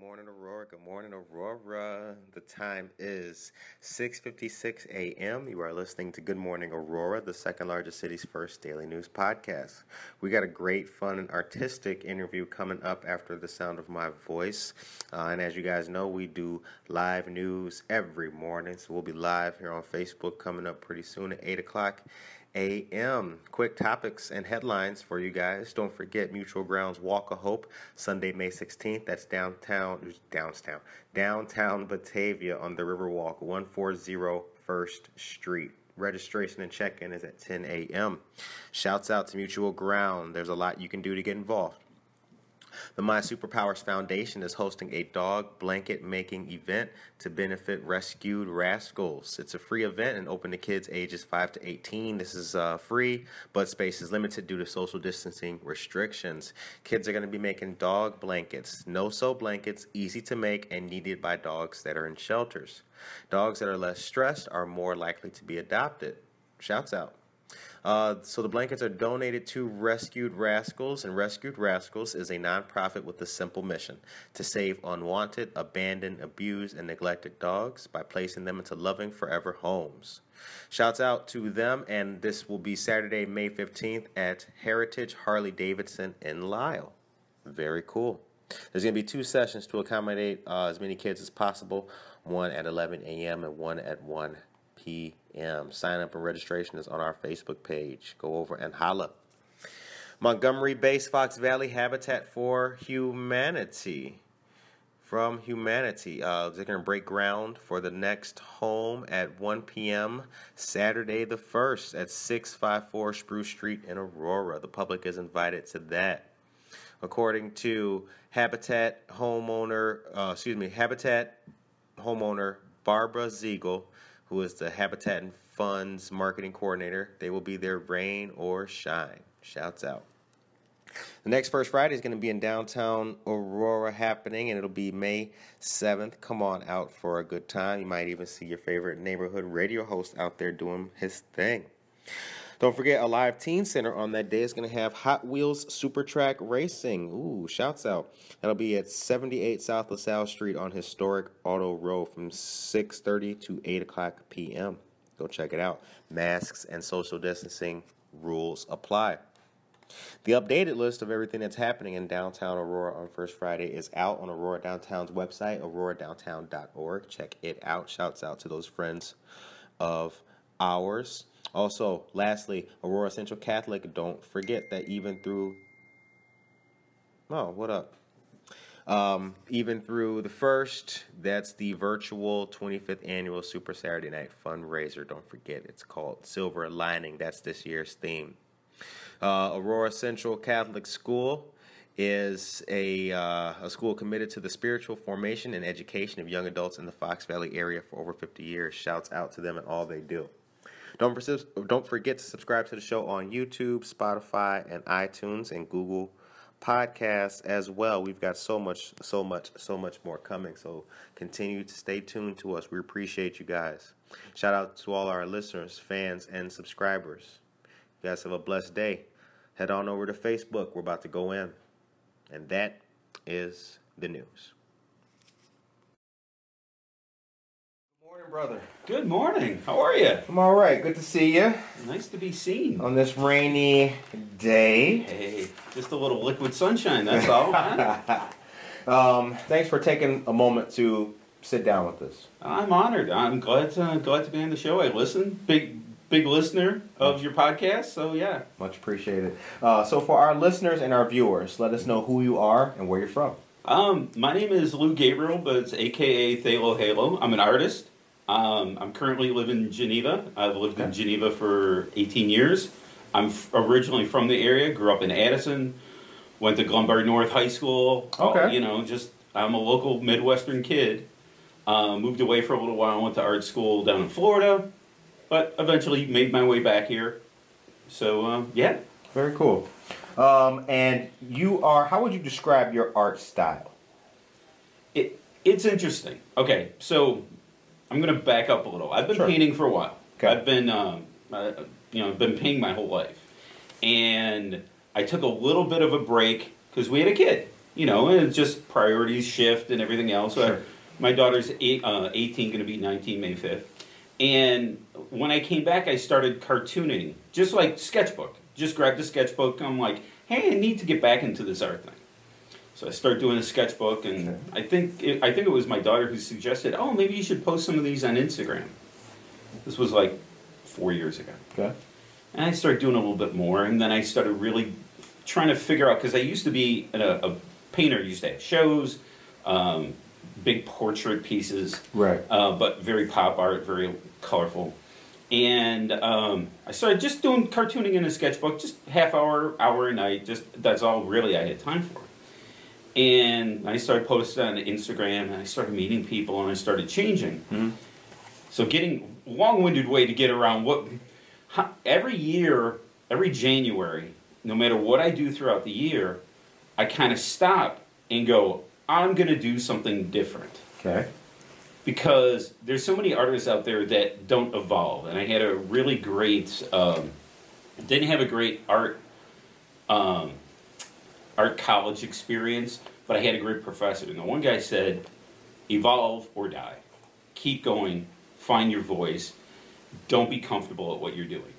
morning, Aurora. Good morning, Aurora. The time is 6:56 a.m. You are listening to Good Morning Aurora, the second largest city's first daily news podcast. We got a great, fun, and artistic interview coming up after the sound of my voice. Uh, and as you guys know, we do live news every morning, so we'll be live here on Facebook coming up pretty soon at 8 o'clock a.m. Quick topics and headlines for you guys. Don't forget Mutual Grounds Walk of Hope, Sunday, May 16th. That's downtown, downtown, downtown Batavia on the Riverwalk, 140 First Street. Registration and check-in is at 10 a.m. Shouts out to Mutual Ground. There's a lot you can do to get involved. The My Superpowers Foundation is hosting a dog blanket making event to benefit rescued rascals. It's a free event and open to kids ages 5 to 18. This is uh, free, but space is limited due to social distancing restrictions. Kids are going to be making dog blankets, no sew blankets, easy to make and needed by dogs that are in shelters. Dogs that are less stressed are more likely to be adopted. Shouts out. Uh, so the blankets are donated to Rescued Rascals, and Rescued Rascals is a nonprofit with a simple mission to save unwanted, abandoned, abused, and neglected dogs by placing them into loving forever homes. Shouts out to them, and this will be Saturday, May 15th at Heritage Harley Davidson in Lisle. Very cool. There's going to be two sessions to accommodate uh, as many kids as possible one at 11 a.m. and one at 1 p.m. Sign up and registration is on our Facebook page. Go over and holla. Montgomery based Fox Valley Habitat for Humanity. From Humanity. Uh, they're going to break ground for the next home at 1 p.m. Saturday the 1st at 654 Spruce Street in Aurora. The public is invited to that. According to Habitat homeowner, uh, excuse me, Habitat homeowner Barbara Ziegel, who is the Habitat and Funds marketing coordinator. They will be there rain or shine. Shouts out. The next First Friday is going to be in downtown Aurora happening, and it'll be May 7th. Come on out for a good time. You might even see your favorite neighborhood radio host out there doing his thing. Don't forget, Alive Teen Center on that day is going to have Hot Wheels Super Track Racing. Ooh, shouts out. That'll be at 78 South LaSalle Street on Historic Auto Row from 6.30 to 8 o'clock p.m. Go check it out. Masks and social distancing rules apply. The updated list of everything that's happening in downtown Aurora on First Friday is out on Aurora Downtown's website, auroradowntown.org. Check it out. Shouts out to those friends of ours. Also, lastly, Aurora Central Catholic, don't forget that even through. Oh, what up? Um, even through the first, that's the virtual 25th annual Super Saturday Night fundraiser. Don't forget, it's called Silver Lining. That's this year's theme. Uh, Aurora Central Catholic School is a, uh, a school committed to the spiritual formation and education of young adults in the Fox Valley area for over 50 years. Shouts out to them and all they do. Don't, don't forget to subscribe to the show on YouTube, Spotify, and iTunes and Google Podcasts as well. We've got so much, so much, so much more coming. So continue to stay tuned to us. We appreciate you guys. Shout out to all our listeners, fans, and subscribers. You guys have a blessed day. Head on over to Facebook. We're about to go in. And that is the news. Brother. Good morning. How are you? I'm all right. Good to see you Nice to be seen. on this rainy day. Hey, just a little liquid sunshine, that's all. Um, thanks for taking a moment to sit down with us. I'm honored. I'm glad to glad to be on the show. I listen. Big big listener of your podcast, so yeah. Much appreciated. Uh, so, for our listeners and our viewers, let us know who you are and where you're from. Um, my name is Lou Gabriel, but it's AKA Thalo Halo. I'm an artist. Um, I'm currently living in Geneva. I've lived in Geneva for 18 years. I'm f- originally from the area. Grew up in Addison. Went to Glenbard North High School. Okay. You know, just I'm a local Midwestern kid. Uh, moved away for a little while. Went to art school down in Florida, but eventually made my way back here. So uh, yeah, Very cool. Um, and you are, how would you describe your art style? it it's interesting. Okay, so I'm gonna back up a little. I've been Sure. painting for a while. Okay. I've been um, uh, you know I've been painting my whole life, and I took a little bit of a break because we had a kid. You know, and it's just priorities shift and everything else. So I- Sure. my daughter's eight, uh, 18, going to be 19 May 5th. And when I came back, I started cartooning, just like sketchbook. Just grabbed a sketchbook. I'm like, hey, I need to get back into this art thing. So I started doing a sketchbook, and I think it, I think it was my daughter who suggested, oh, maybe you should post some of these on Instagram. This was like four years ago. Okay. And I started doing a little bit more, and then I started really trying to figure out because I used to be a, a painter, used to have shows, um, big portrait pieces, Right. uh, but very pop art, very colorful. And um, I started just doing cartooning in a sketchbook, just half hour, hour a night. Just that's all really I had time for. And I started posting on Instagram, and I started meeting people, and I started changing. Mhm. So getting long-winded way to get around what every year, every January, no matter what I do throughout the year, I kind of stop and go, I'm going to do something different Okay. because there's so many artists out there that don't evolve. And I had a really great, um, didn't have a great art, um, art college experience, but I had a great professor. And the one guy said, evolve or die. Keep going, find your voice, don't be comfortable at what you're doing.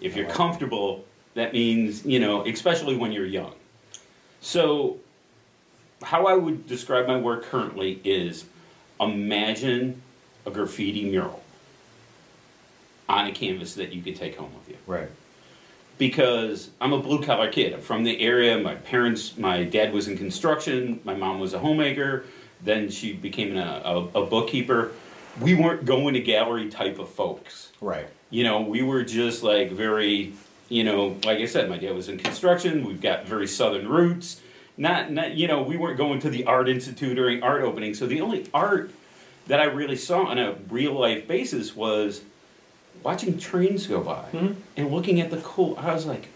If you're comfortable, that means, you know, especially when you're young. So, how I would describe my work currently is imagine a graffiti mural on a canvas that you could take home with you. Right. Because I'm a blue collar kid. I'm from the area. My parents, my dad was in construction, my mom was a homemaker, then she became a, a, a bookkeeper. We weren't going to gallery type of folks. Right. You know, we were just like very, you know, like I said, my dad was in construction. We've got very southern roots. Not, not, you know, we weren't going to the art institute during art opening. So the only art that I really saw on a real life basis was watching trains go by Mhm. and looking at the cool. I was like,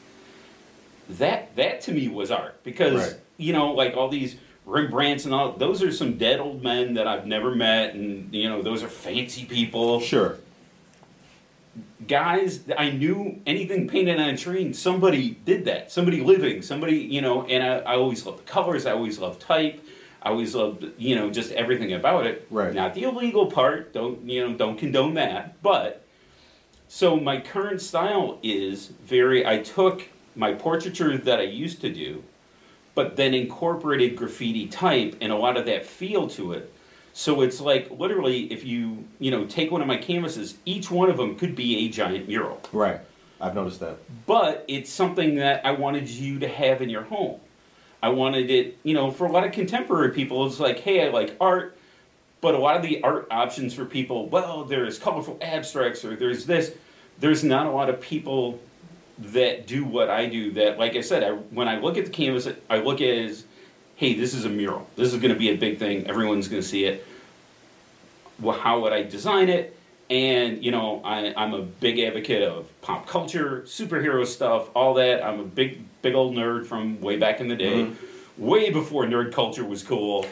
that that to me was art because Right. you know, like all these Rembrandts and all those are some dead old men that I've never met, and you know, those are fancy people Sure. guys I knew anything painted on a train, somebody did that. Somebody living, somebody, you know, and I, I always loved the colors, I always loved type, I always loved, you know, just everything about it. Right. Not the illegal part, don't you know, don't condone that. But so my current style is very I took my portraiture that I used to do, but then incorporated graffiti type and a lot of that feel to it. So it's like literally, if you you know take one of my canvases, each one of them could be a giant mural. Right. I've noticed that. But it's something that I wanted you to have in your home. I wanted it, you know, for a lot of contemporary people, it's like, hey, I like art, but a lot of the art options for people, well, there's colorful abstracts or there's this. There's not a lot of people that do what I do. That, like I said, I, when I look at the canvas, I look at it as, hey, this is a mural. This is going to be a big thing. Everyone's going to see it. Well, how would I design it? And you know, I, I'm a big advocate of pop culture, superhero stuff, all that. I'm a big, big old nerd from way back in the day, Mhm. way before nerd culture was cool.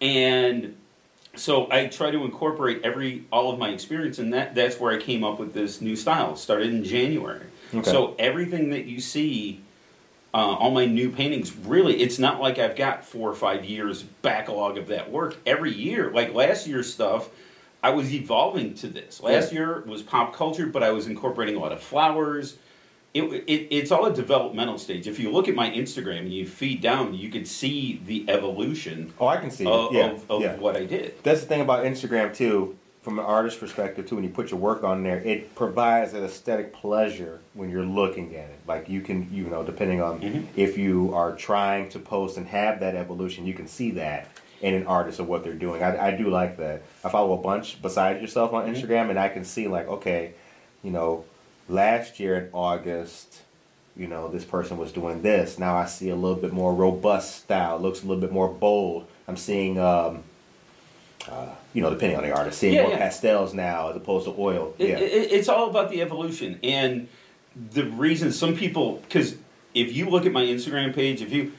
And so I try to incorporate every all of my experience, and that that's where I came up with this new style. It started in January. Okay. So everything that you see, uh, all my new paintings, really, it's not like I've got four or five years backlog of that work. Every year, like last year's stuff, I was evolving to this. Last year was pop culture, but I was incorporating a lot of flowers. It, it, it's all a developmental stage. If you look at my Instagram and you feed down, you can see the evolution Oh, I can see. of, yeah. of, of yeah. what I did. That's the thing about Instagram too, from an artist perspective too. When you put your work on there, it provides an aesthetic pleasure when you're looking at it. Like you can, you know, depending on Mhm. if you are trying to post and have that evolution, you can see that in an artist of what they're doing. I, I do like that. I follow a bunch besides yourself on Mhm. Instagram, and I can see like, okay, you know, last year in August. You know, this person was doing this. Now I see a little bit more robust style. It looks a little bit more bold. I'm seeing um, uh, you know, depending on the artist, seeing Yeah, more yeah. pastels now as opposed to oil. It, yeah, it, it's all about the evolution. And the reason some people because if you look at my Instagram page, if you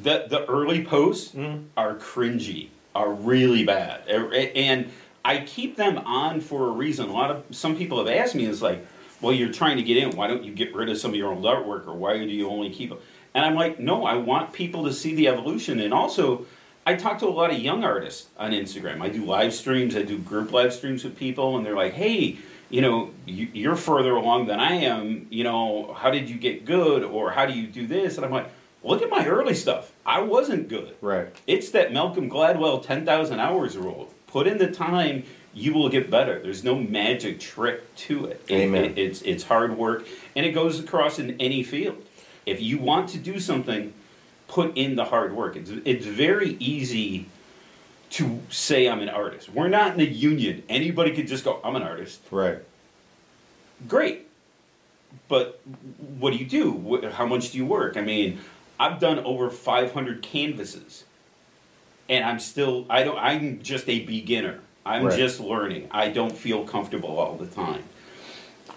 the the early posts Mhm. are cringy, are really bad, and I keep them on for a reason. A lot of some people have asked me, "It's like, well, you're trying to get in. Why don't you get rid of some of your old artwork, or why do you only keep them?" And I'm like, no, I want people to see the evolution, and also. I talk to a lot of young artists on Instagram. I do live streams. I do group live streams with people, and they're like, "Hey, you know, you, you're further along than I am. You know, how did you get good, or how do you do this?" And I'm like, "Look at my early stuff. I wasn't good. Right. It's that Malcolm Gladwell 10,000 hours rule. Put in the time, you will get better. There's no magic trick to it. It- Amen. it- it's it's hard work, and it goes across in any field. If you want to do something, put in the hard work. It's it's very easy to say I'm an artist. We're not in a union. Anybody could just go, I'm an artist. Right. Great. But what do you do? How much do you work? I mean, I've done over 500 canvases. And I'm still I don't I'm just a beginner. I'm Right. just learning. I don't feel comfortable all the time.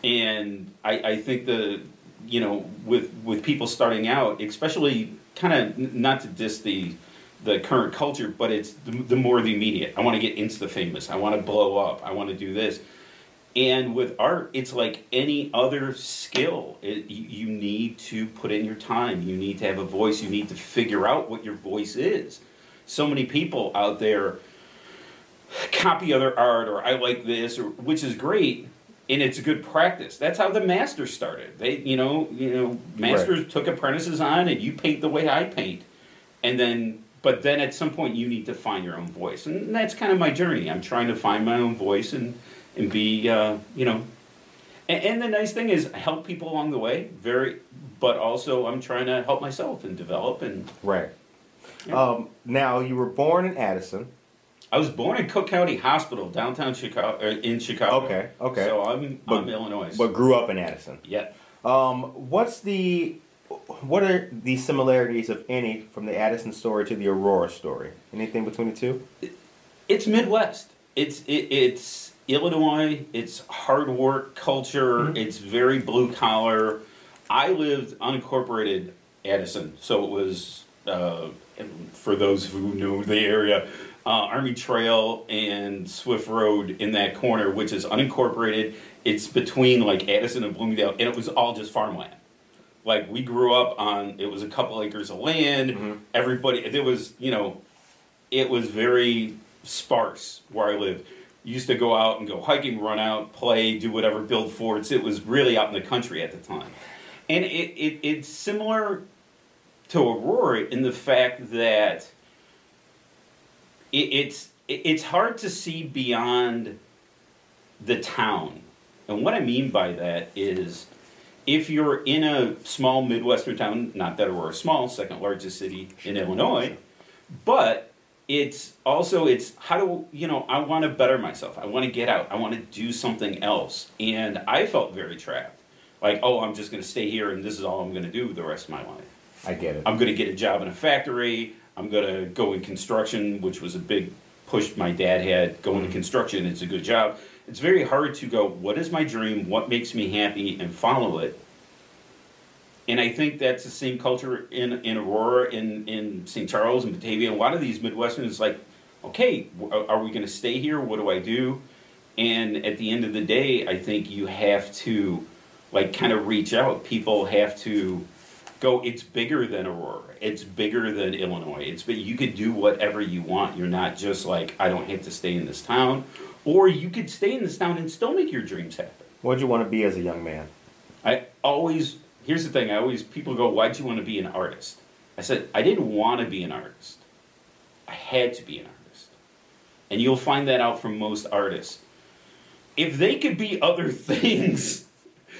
And I, I think the you know with with people starting out, especially kind of not to diss the the current culture, but it's the, the more the immediate. I want to get insta famous. I want to blow up. I want to do this. And with art, it's like any other skill. It, you, you need to put in your time. You need to have a voice. You need to figure out what your voice is. So many people out there copy other art, or I like this, or which is great, and it's a good practice. That's how the masters started. They, you know, you know, masters took apprentices on, and you paint the way I paint, and then, but then at some point you need to find your own voice, and that's kind of my journey. I'm trying to find my own voice and and be, uh, you know, and, and the nice thing is I help people along the way. Very, but also I'm trying to help myself and develop. And Right. Yeah. Um, now you were born in Addison. I was born in Cook County Hospital, downtown Chicago, uh, in Chicago. Okay, okay. So I'm But- I'm Illinois. but grew up in Addison. yeah. Um, what's the what are the similarities, if any, from the Addison story to the Aurora story? Anything between the two? It's Midwest. It's it, it's Illinois. It's hard work culture. Mm-hmm. It's very blue collar. I lived unincorporated Addison, so it was uh, for those who know the area, uh, Army Trail and Swift Road in that corner, which is unincorporated. It's between like Addison and Bloomingdale, and it was all just farmland. Like we grew up on, it was a couple acres of land. Mhm. Everybody, there was, you know, it was very sparse where I lived. Used to go out and go hiking, run out, play, do whatever, build forts. It was really out in the country at the time. And it, it, it's similar to Aurora in the fact that it, it's, it, it's hard to see beyond the town. And what I mean by that is if you're in a small Midwestern town, not that Aurora a small, second largest city in Illinois, but it's also it's how do you know I want to better myself. I want to get out. I want to do something else. And I felt very trapped. Like, oh, I'm just going to stay here and this is all I'm going to do the rest of my life. I get it. I'm going to get a job in a factory. I'm going to go in construction, which was a big push my dad had. Go into mm-hmm. construction, it's a good job. It's very hard to go, what is my dream? What makes me happy? And follow it. And I think that's the same culture in, in Aurora, in, in St. Charles, and Batavia. A lot of these Midwestern is like, okay, are we going to stay here? What do I do? And at the end of the day, I think you have to, like, kind of reach out. People have to go. It's bigger than Aurora. It's bigger than Illinois. It's but you could do whatever you want. You're not just like I don't have to stay in this town, or you could stay in this town and still make your dreams happen. What did you want to be as a young man? I always here's the thing. I always people go, why'd you want to be an artist? I said I didn't want to be an artist. I had to be an artist, and you'll find that out from most artists. If they could be other things,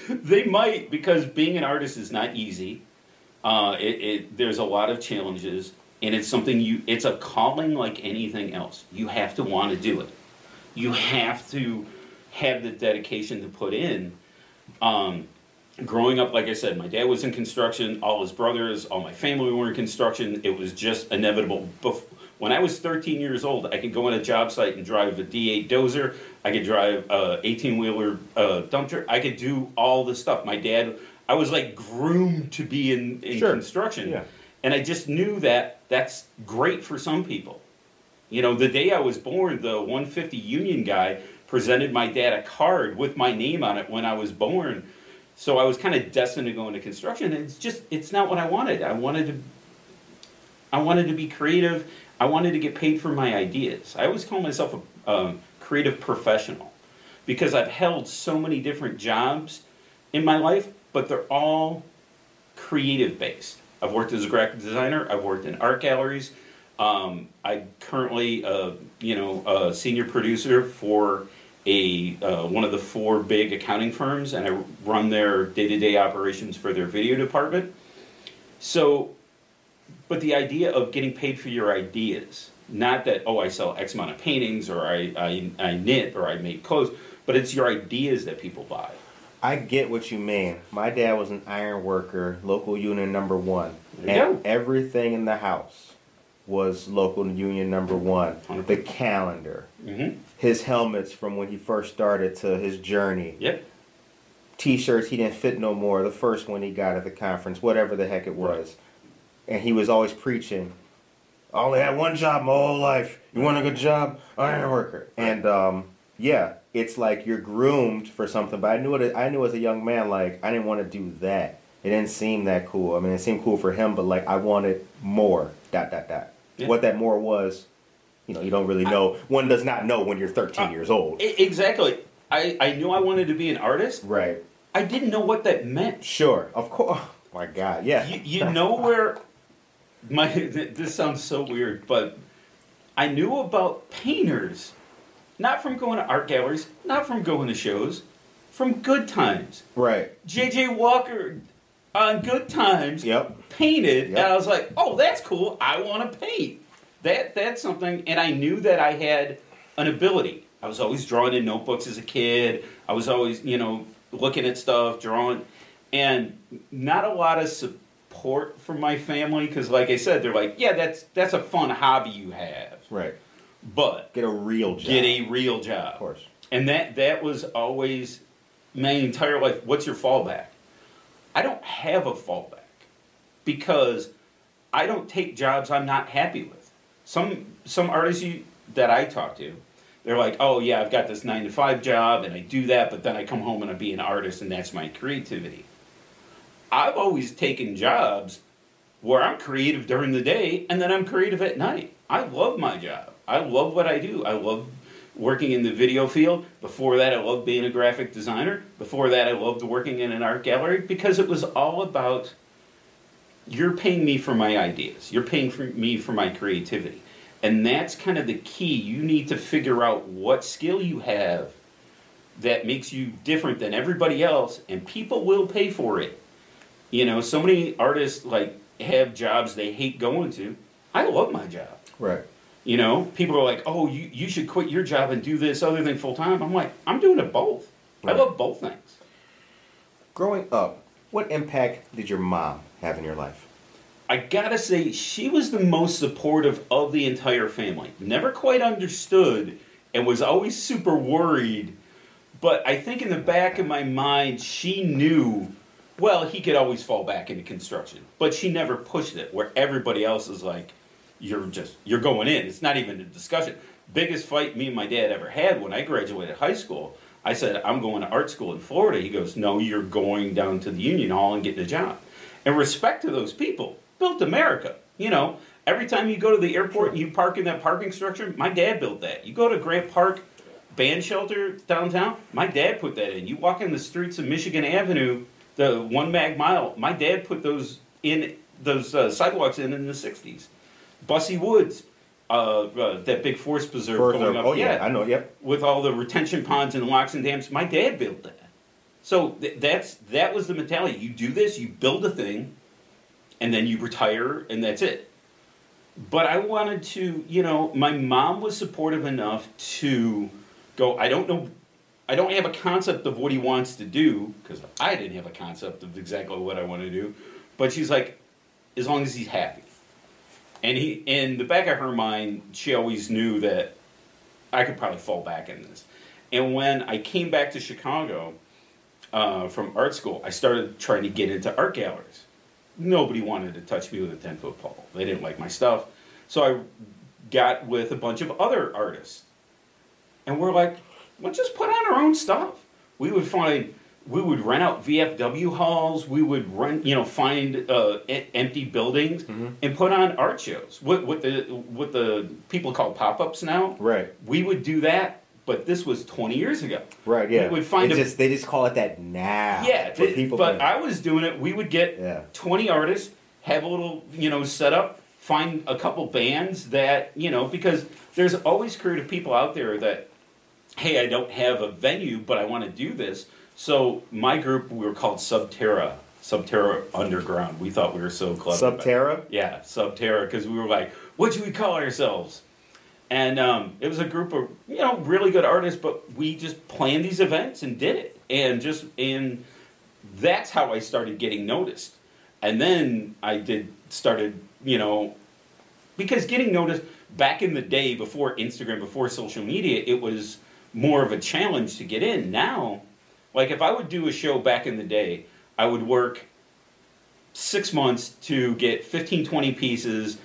they might because being an artist is not easy. Uh, it, it there's a lot of challenges, and it's something you. It's a calling like anything else. You have to want to do it. You have to have the dedication to put in. Um, growing up, like I said, my dad was in construction. All his brothers, all my family were in construction. It was just inevitable. Bef- when I was 13 years old, I could go on a job site and drive a D8 dozer. I could drive a 18 wheeler uh, dump truck. I could do all the stuff. My dad, I was like groomed to be in, in Sure. construction. Yeah. And I just knew that that's great for some people. You know, the day I was born, the 150 Union guy presented my dad a card with my name on it when I was born. So I was kind of destined to go into construction. And it's just, it's not what I wanted. I wanted to, I wanted to be creative. I wanted to get paid for my ideas. I always call myself a um, creative professional because I've held so many different jobs in my life, but they're all creative based. I've worked as a graphic designer. I've worked in art galleries. Um, I'm currently, uh, you know, a senior producer for a uh, one of the four big accounting firms, and I run their day-to-day operations for their video department. So, but the idea of getting paid for your ideas, not that oh I sell X amount of paintings or I I, I knit or I make clothes, but it's your ideas that people buy. I get what you mean. My dad was an iron worker, local union number one. And go. everything in the house was local union number one. The calendar, Mm-hmm. his helmets from when he first started to his journey, Yep. t-shirts he didn't fit no more, the first one he got at the conference, whatever the heck it was. And he was always preaching, I only had one job my whole life. You want a good job? Iron worker. And um, yeah, it's like you're groomed for something. But I knew it. I knew as a young man, like I didn't want to do that. It didn't seem that cool. I mean, it seemed cool for him, but like I wanted more. Dot dot dot. Yeah. What that more was, you know, you don't really know. One does not know when you're 13 Uh, years old. Exactly. I, I knew I wanted to be an artist. right. I didn't know what that meant. Sure. Of course. Oh, my God. Yeah. You, you know where my this sounds so weird, but I knew about painters, not from going to art galleries, not from going to shows, from Good Times. right. J.J. Walker on Good Times Yep. painted, Yep. and I was like, "Oh, that's cool. I want to paint." That that's something, and I knew that I had an ability. I was always drawing in notebooks as a kid. I was always, you know, looking at stuff, drawing, and not a lot of support from my family because, like I said, they're like, "Yeah, that's that's a fun hobby you have, Right. But Get a real job. get a real job." Of course. And that that was always my entire life. What's your fallback? I don't have a fallback because I don't take jobs I'm not happy with. Some some artists you, that I talk to, they're like, "Oh yeah, I've got this nine to five job and I do that, but then I come home and I be an artist and that's my creativity." I've always taken jobs where I'm creative during the day and then I'm creative at night. I love my job. I love what I do. I love working in the video field. Before that, I loved being a graphic designer. Before that, I loved working in an art gallery because it was all about you're paying me for my ideas. You're paying for me for my creativity. And that's kind of the key. You need to figure out what skill you have that makes you different than everybody else, and people will pay for it. You know, so many artists like have jobs they hate going to. I love my job. Right. You know, people are like, "Oh, you, you should quit your job and do this other than full time." I'm like, I'm doing it both. Right. I love both things. Growing up, what impact did your mom have in your life? I gotta say, she was the most supportive of the entire family. Never quite understood and was always super worried. But I think in the back of my mind, she knew, well, he could always fall back into construction. But she never pushed it, where everybody else is like, you're just, you're going in. It's not even a discussion. Biggest fight me and my dad ever had when I graduated high school. I said, I'm going to art school in Florida. He goes, No, you're going down to the Union Hall and getting a job. And respect to those people, built America. You know, every time you go to the airport and you park in that parking structure, my dad built that. You go to Grant Park band shelter downtown, my dad put that in. You walk in the streets of Michigan Avenue, the one mag mile, my dad put those in those uh, sidewalks in in the 60s. Busse Woods, uh, uh, that big forest preserve going up. oh yeah, I know. Yep. with all the retention ponds and locks and dams. My dad built that. So th- that's that was the mentality. You do this, you build a thing, and then you retire, and that's it. But I wanted to, you know, my mom was supportive enough to go. I don't know. I don't have a concept of what he wants to do because I didn't have a concept of exactly what I want to do. But she's like, as long as he's happy. And he, in the back of her mind, she always knew that I could probably fall back in this. And when I came back to Chicago, uh, from art school, I started trying to get into art galleries. Nobody wanted to touch me with a 10 foot pole. They didn't like my stuff. So I got with a bunch of other artists. And we're like, let's just put on our own stuff. We would find, we would rent out VFW halls. We would rent, you know, find uh, e- empty buildings and put on art shows. What, what the what the people call pop ups now. Right. We would do that, but this was 20 years ago. Right. Yeah. We would find a- just they just call it that now. Yeah, people. but I was doing it. We would get Yeah. 20 artists, have a little, you know, set up, find a couple bands that, you know, because there's always creative people out there that, hey, I don't have a venue, but I want to do this. So my group, we were called Subterra, Subterra Underground. We thought we were so clever. Subterra. Yeah, Subterra, because we were like, what should we call ourselves? And um, it was a group of you know really good artists, but we just planned these events and did it, and just and that's how I started getting noticed. And then I did started you know because getting noticed back in the day before Instagram, before social media, it was more of a challenge to get in. Now, like if I would do a show back in the day, I would work six months to get 15, 20 pieces.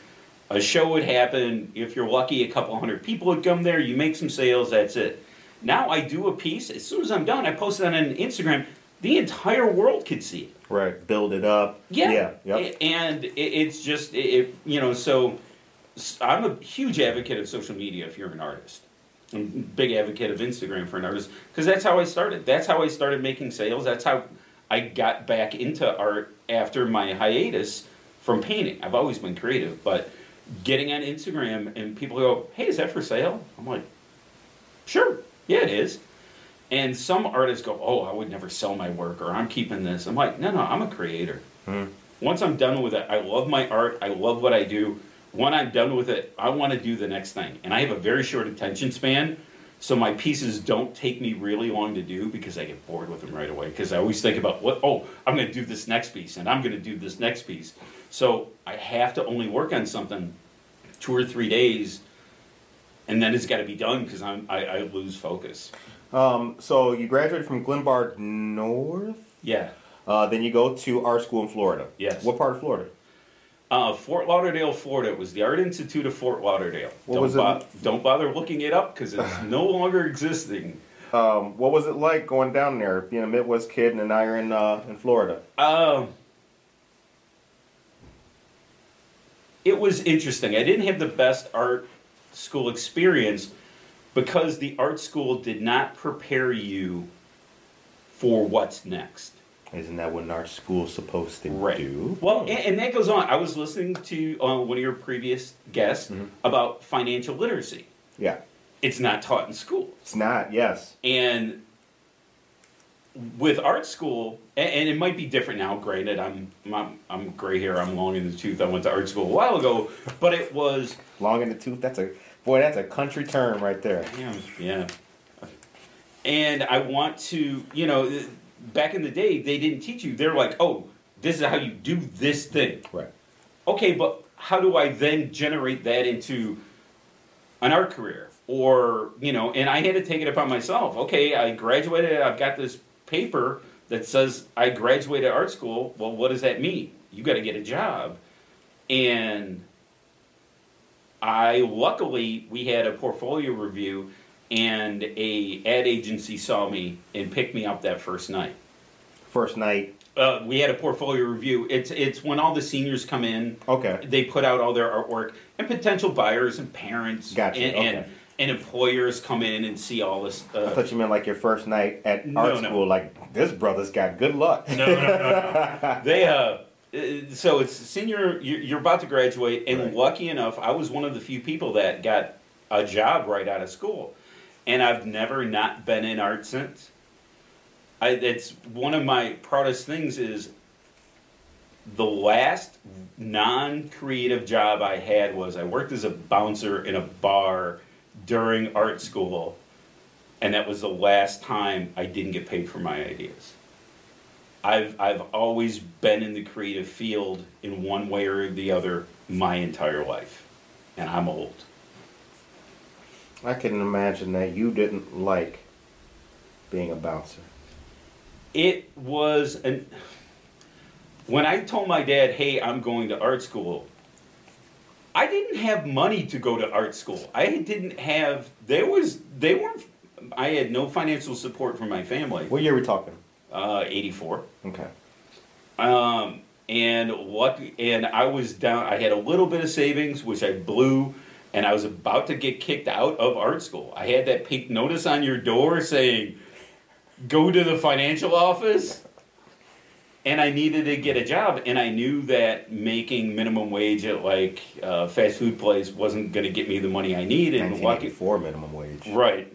A show would happen. If you're lucky, a couple hundred people would come there. You make some sales. That's it. Now I do a piece. As soon as I'm done, I post it on Instagram. The entire world could see it. Right. Build it up. Yeah. Yeah. Yep. And it's just, it, it, you know, so I'm a huge advocate of social media if you're an artist. I'm a big advocate of Instagram for an artist because that's how I started. That's how I started making sales. That's how I got back into art after my hiatus from painting. I've always been creative, but getting on Instagram and people go, hey, is that for sale? I'm like, sure, yeah, it is. And some artists go, oh, I would never sell my work or I'm keeping this. I'm like, no, no, I'm a creator. Hmm. Once I'm done with it, I love my art. I love what I do. When I'm done with it, I want to do the next thing. And I have a very short attention span, so my pieces don't take me really long to do because I get bored with them right away. Because I always think about what, oh, I'm going to do this next piece and I'm going to do this next piece. So I have to only work on something two or three days, and then it's got to be done because I'm I, I lose focus. Um, so you graduated from Glenbard North. Yeah. Uh, then you go to art school in Florida. Yes. What part of Florida? Uh, Fort Lauderdale, Florida. It was the Art Institute of Fort Lauderdale. What don't, was it- bo- don't bother looking it up because it's no longer existing. Um, what was it like going down there, being a Midwest kid, and now you're in uh, in Florida? Um, it was interesting. I didn't have the best art school experience because the art school did not prepare you for what's next. Isn't that what an art school's supposed to do? Well, and, and that goes on. I was listening to uh, one of your previous guests Mm-hmm. about financial literacy. Yeah, It's not taught in school. it's not. Yes. And with art school, and, and it might be different now. Granted, I'm I'm, I'm gray hair. I'm long in the tooth. I went to art school a while ago, but it was Long in the tooth. That's a boy. That's a country term right there. yeah, yeah. And I want to, you know, back in the day, they didn't teach you. They're like, oh, this is how you do this thing. Right. okay, but how do I then generate that into an art career? Or, you know, and I had to take it upon myself. Okay, I graduated, I've got this paper that says I graduated art school. Well, what does that mean? You got to get a job. And I luckily we had a portfolio review and a ad agency saw me and picked me up that first night. First night. Uh, we had a portfolio review. It's it's when all the seniors come in. Okay. They put out all their artwork, and potential buyers and parents Gotcha, and, okay. and and employers come in and see all this. I Uh, thought you meant like your first night at No, art no. school. Like this brother's got good luck. no, no, no, no. They uh. uh, So it's senior. You're you're about to graduate, and Right. lucky enough, I was one of the few people that got a job right out of school, and I've never not been in art since. I, it's one of my proudest things is the last non-creative job I had was I worked as a bouncer in a bar during art school, and that was the last time I didn't get paid for my ideas. I've I've always been in the creative field in one way or the other my entire life, and I'm old. I can imagine that you didn't like being a bouncer. it was an when I told my dad, "Hey, I'm going to art school," I didn't have money to go to art school. I didn't have. There was. They weren't. I had no financial support from my family. What year are we talking? Uh, Eighty-four. Okay. Um, and what? And I was down. I had a little bit of savings, which I blew, and I was about to get kicked out of art school. I had that pink notice on your door saying, "Go to the financial office." And I needed to get a job, and I knew that making minimum wage at like a fast food place wasn't going to get me the money I needed. And lucky, 1984 minimum wage. Right.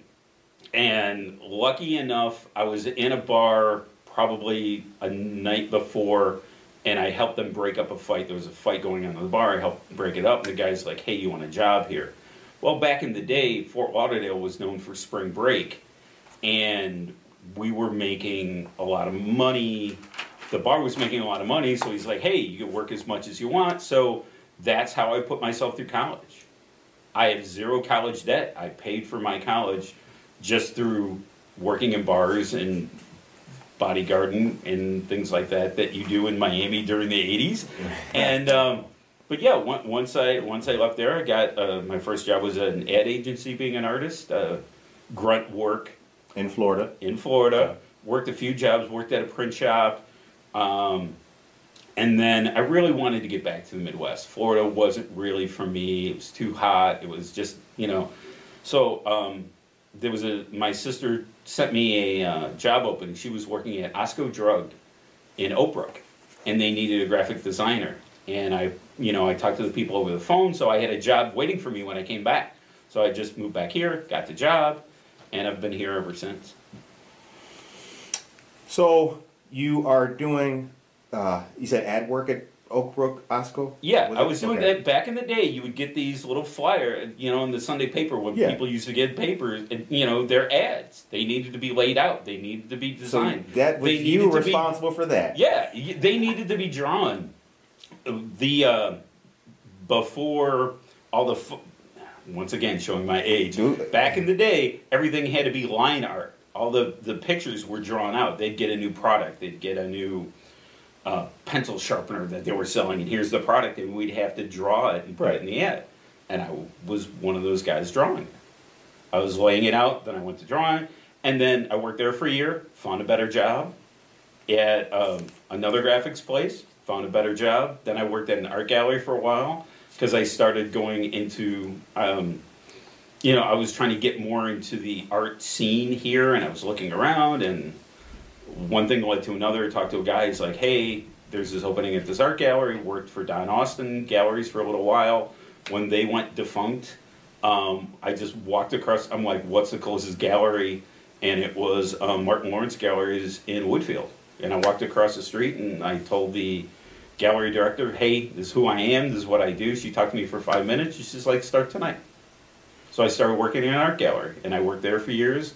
And lucky enough, I was in a bar probably a night before, and I helped them break up a fight. There was a fight going on in the bar. I helped break it up, and the guy's like, "Hey, you want a job here?" Well, back in the day, Fort Lauderdale was known for spring break, and we were making a lot of money. The bar was making a lot of money, so he's like, "Hey, you can work as much as you want." So that's how I put myself through college. I have zero college debt. I paid for my college just through working in bars and bodyguarding and things like that that you do in Miami during the '80s. And um, but yeah, on- once I once I left there, I got uh, my first job was an ad agency, being an artist, uh, grunt work In Florida. in Florida. Worked a few jobs. Worked at a print shop. Um, and then I really wanted to get back to the Midwest. Florida wasn't really for me. It was too hot. It was just, you know. So um, there was a, my sister sent me a uh, job opening. She was working at Osco Drug in Oak Brook, and they needed a graphic designer. And I, you know, I talked to the people over the phone, so I had a job waiting for me when I came back. So I just moved back here, got the job, and I've been here ever since. So you are doing, uh, you said ad work at Oak Brook, Osco? Yeah, Was I it? was doing Okay. that back in the day. You would get these little flyer, you know, in the Sunday paper when Yeah. people used to get papers. And, you know, their ads. They needed to be laid out. They needed to be designed. So that was They you to be- responsible for that. Yeah, they needed to be drawn. The uh, before all the once again showing my age. Back in the day, everything had to be line art. All the the pictures were drawn out. They'd get a new product. They'd get a new uh, pencil sharpener that they were selling, and here's the product, and we'd have to draw it and put Right. it in the ad. And I was one of those guys drawing. I was laying it out, then I went to drawing, and then I worked there for a year, found a better job at um, another graphics place, found a better job. Then I worked at an art gallery for a while because I started going into, um, you know, I was trying to get more into the art scene here, and I was looking around, and one thing led to another. Talked to a guy, he's like, hey, there's this opening at this art gallery. Worked for Don Austin Galleries for a little while. When they went defunct, um, I just walked across. I'm like, what's the closest gallery? And it was um, Martin Lawrence Galleries in Woodfield. And I walked across the street and I told the gallery director, hey, this is who I am, this is what I do. She talked to me for five minutes. She's like, start tonight. So I started working in an art gallery and I worked there for years.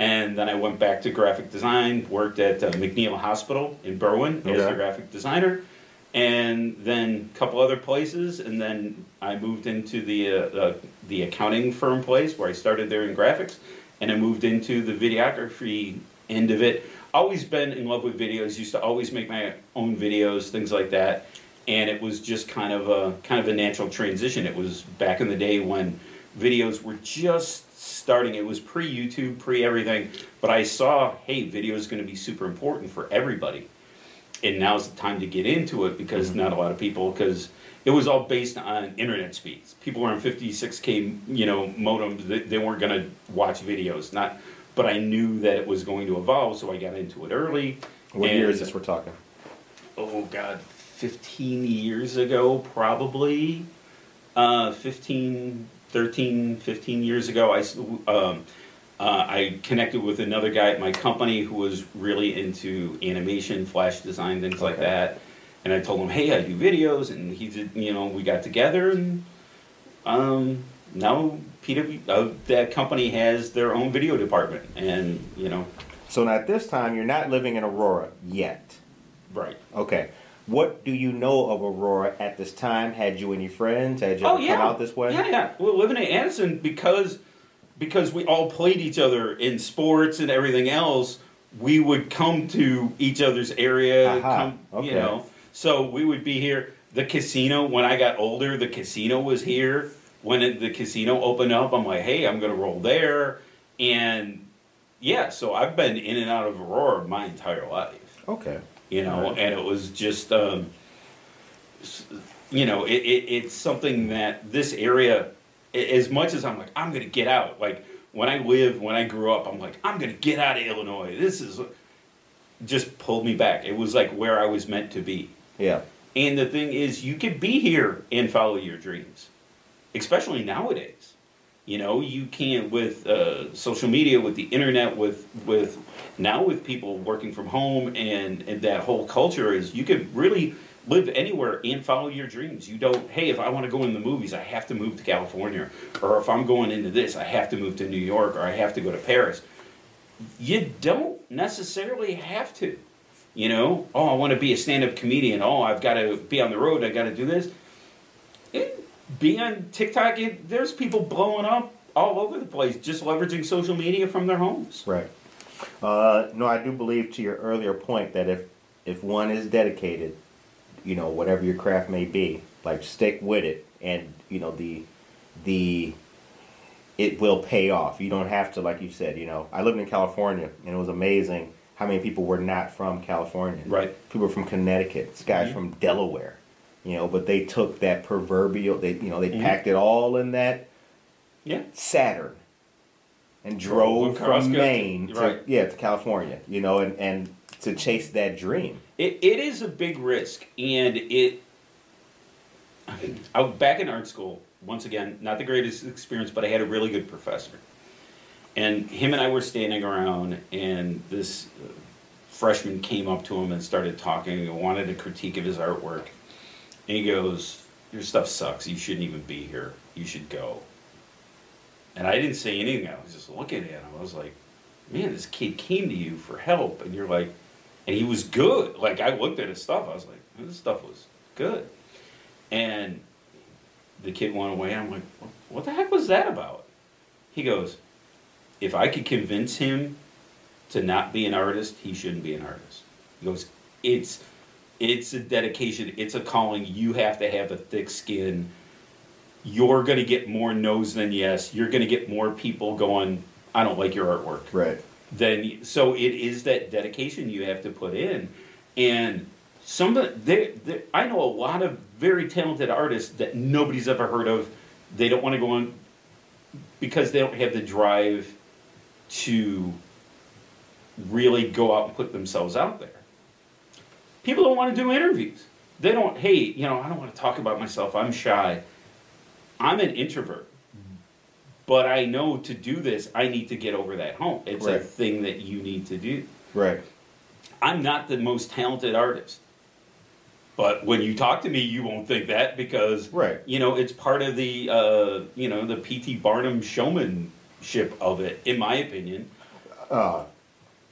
And then I went back to graphic design, worked at uh, MacNeal Hospital in Berwyn as a graphic designer, and then a couple other places. And then I moved into the, uh, the, the accounting firm place where I started there in graphics. And I moved into the videography end of it. Always been in love with videos, used to always make my own videos, things like that. And it was just kind of a kind of a natural transition. It was back in the day when videos were just starting. It was pre YouTube, pre everything. But I saw, hey, video is going to be super important for everybody. And now's the time to get into it because not a lot of people, because it was all based on internet speeds. People were on 56k, you know, modems. They, they weren't going to watch videos. Not, but I knew that it was going to evolve, so I got into it early. What year is this we're talking? oh god 15 years ago probably uh 15 13 15 years ago i um, uh, i connected with another guy at my company who was really into animation flash design things like that and i told him hey i do videos and he did you know we got together and um now PW, uh, that company has their own video department and you know So now at this time, you're not living in Aurora yet. right Okay. What do you know of Aurora at this time? Had you any friends? Had you Oh ever yeah, come out this way? Yeah, yeah. Well, living in Addison because because we all played each other in sports and everything else. we would come to each other's area. Aha, come, You know, so we would be here. The casino. When I got older, the casino was here. When it, the casino opened up, I'm like, hey, I'm gonna roll there, and yeah. So I've been in and out of Aurora my entire life Okay. You know, and it was just, um, you know, it, it, it's something that this area, as much as I'm like, I'm gonna get out. Like when I live, when I grew up, I'm like, I'm gonna get out of Illinois. This is just pulled me back. It was like where I was meant to be. Yeah. And the thing is, you could be here and follow your dreams, especially nowadays. You know, you can with uh, social media, with the internet, with with now with people working from home, and and that whole culture is you can really live anywhere and follow your dreams. You don't, hey, if I want to go in the movies, I have to move to California, or if I'm going into this, I have to move to New York, or I have to go to Paris. You don't necessarily have to. You know, oh, I want to be a stand-up comedian. Oh, I've got to be on the road. I got to do this. It, be on TikTok. It, there's people blowing up all over the place, just leveraging social media from their homes. Right. Uh, no, I do believe to your earlier point that if if one is dedicated, you know, whatever your craft may be, like stick with it, and you know the the it will pay off. You don't have to, like you said. You know, I lived in California, and it was amazing how many people were not from California. Right. People from Connecticut, this guys Mhm. from Delaware. You know, but they took that proverbial. They you know they Mhm. packed it all in that Yeah. Saturn and Drove across from Maine to right. yeah to California, you know, and and to chase that dream. It, it is a big risk, and it. I was back in art school once again. Not the greatest experience, but I had a really good professor, and him and I were standing around, and this uh, freshman came up to him and started talking and wanted a critique of his artwork, and he goes, "Your stuff sucks. You shouldn't even be here. You should go." And I didn't say anything. I was just looking at him. I was like, "Man, this kid came to you for help, and you're like." and he was good. Like I looked at his stuff, I was like, this stuff was good. And the kid went away. I'm like, what, what the heck was that about? He goes, if I could convince him to not be an artist, he shouldn't be an artist. He goes, it's it's a dedication, it's a calling. You have to have a thick skin. You're gonna get more no's than yes. You're gonna get more people going, I don't like your artwork Right. then so it is that dedication you have to put in and some of they, they, i know a lot of very talented artists that nobody's ever heard of they don't want to go on because they don't have the drive to really go out and put themselves out there people don't want to do interviews they don't hey you know i don't want to talk about myself i'm shy i'm an introvert but I know to do this, I need to get over that hump. It's a thing that you need to do. Right. I'm not the most talented artist, but when you talk to me, you won't think that because Right. you know it's part of the uh, you know the P.T. Barnum showmanship of it, in my opinion. Uh,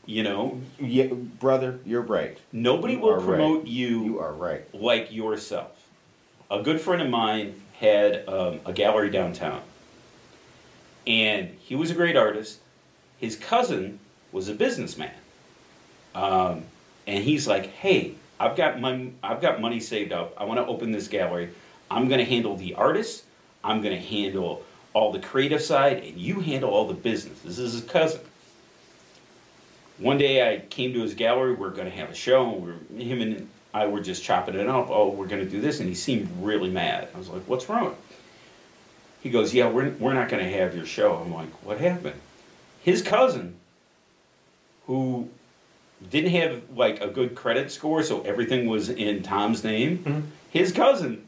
You know, yeah, brother, you're right. nobody You will are right. promote You are right. like yourself. A good friend of mine had um, a gallery downtown, and he was a great artist. His cousin was a businessman, um, and he's like, "Hey, I've got money. I've got money saved up. I want to open this gallery. I'm going to handle the artists. I'm going to handle all the creative side, and you handle all the business." This is his cousin. One day I came to his gallery. We are going to have a show. And we're, him and I were just chopping it up. Oh, we're going to do this, and he seemed really mad. I was like, "What's wrong?" He goes, "Yeah, we're we're not going to have your show." I'm like, "What happened?" His cousin, who didn't have like a good credit score, so everything was in Tom's name. Mhm. His cousin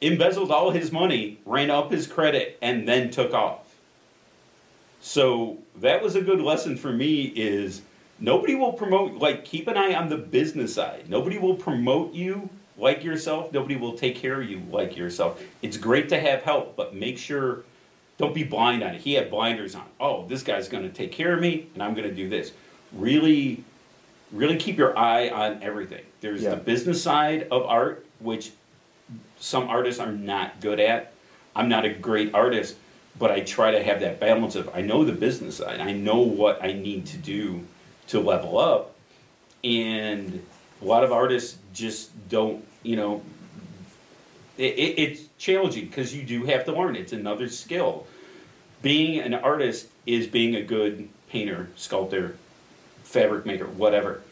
embezzled all his money, ran up his credit, and then took off. So that was a good lesson for me is nobody will promote like keep an eye on the business side. Nobody will promote you like yourself. Nobody will take care of you like yourself. It's great to have help, but make sure don't be blind on it. He had blinders on. Oh, this guy's going to take care of me and I'm going to do this. Really really keep your eye on everything. There's Yeah. the business side of art which some artists are not good at. I'm not a great artist, but I try to have that balance of I know the business side. I know what I need to do to level up, and a lot of artists just don't, you know. It, it, it's challenging because you do have to learn. It's another skill. Being an artist is being a good painter, sculptor, fabric maker, whatever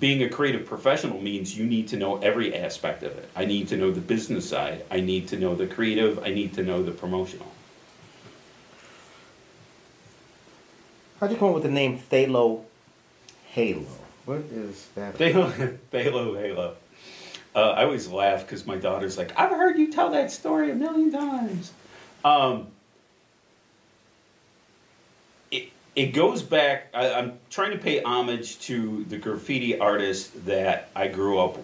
being a creative professional means you need to know every aspect of it. I need to know the business side. I need to know the creative. I need to know the promotional. How'd you come up with the name Thalo Halo? What is that? Halo, Halo, Halo. Uh, I always laugh because my daughter's like, I've heard you tell that story a million times. Um, it goes back. I, am trying to pay homage to the graffiti artists that I grew up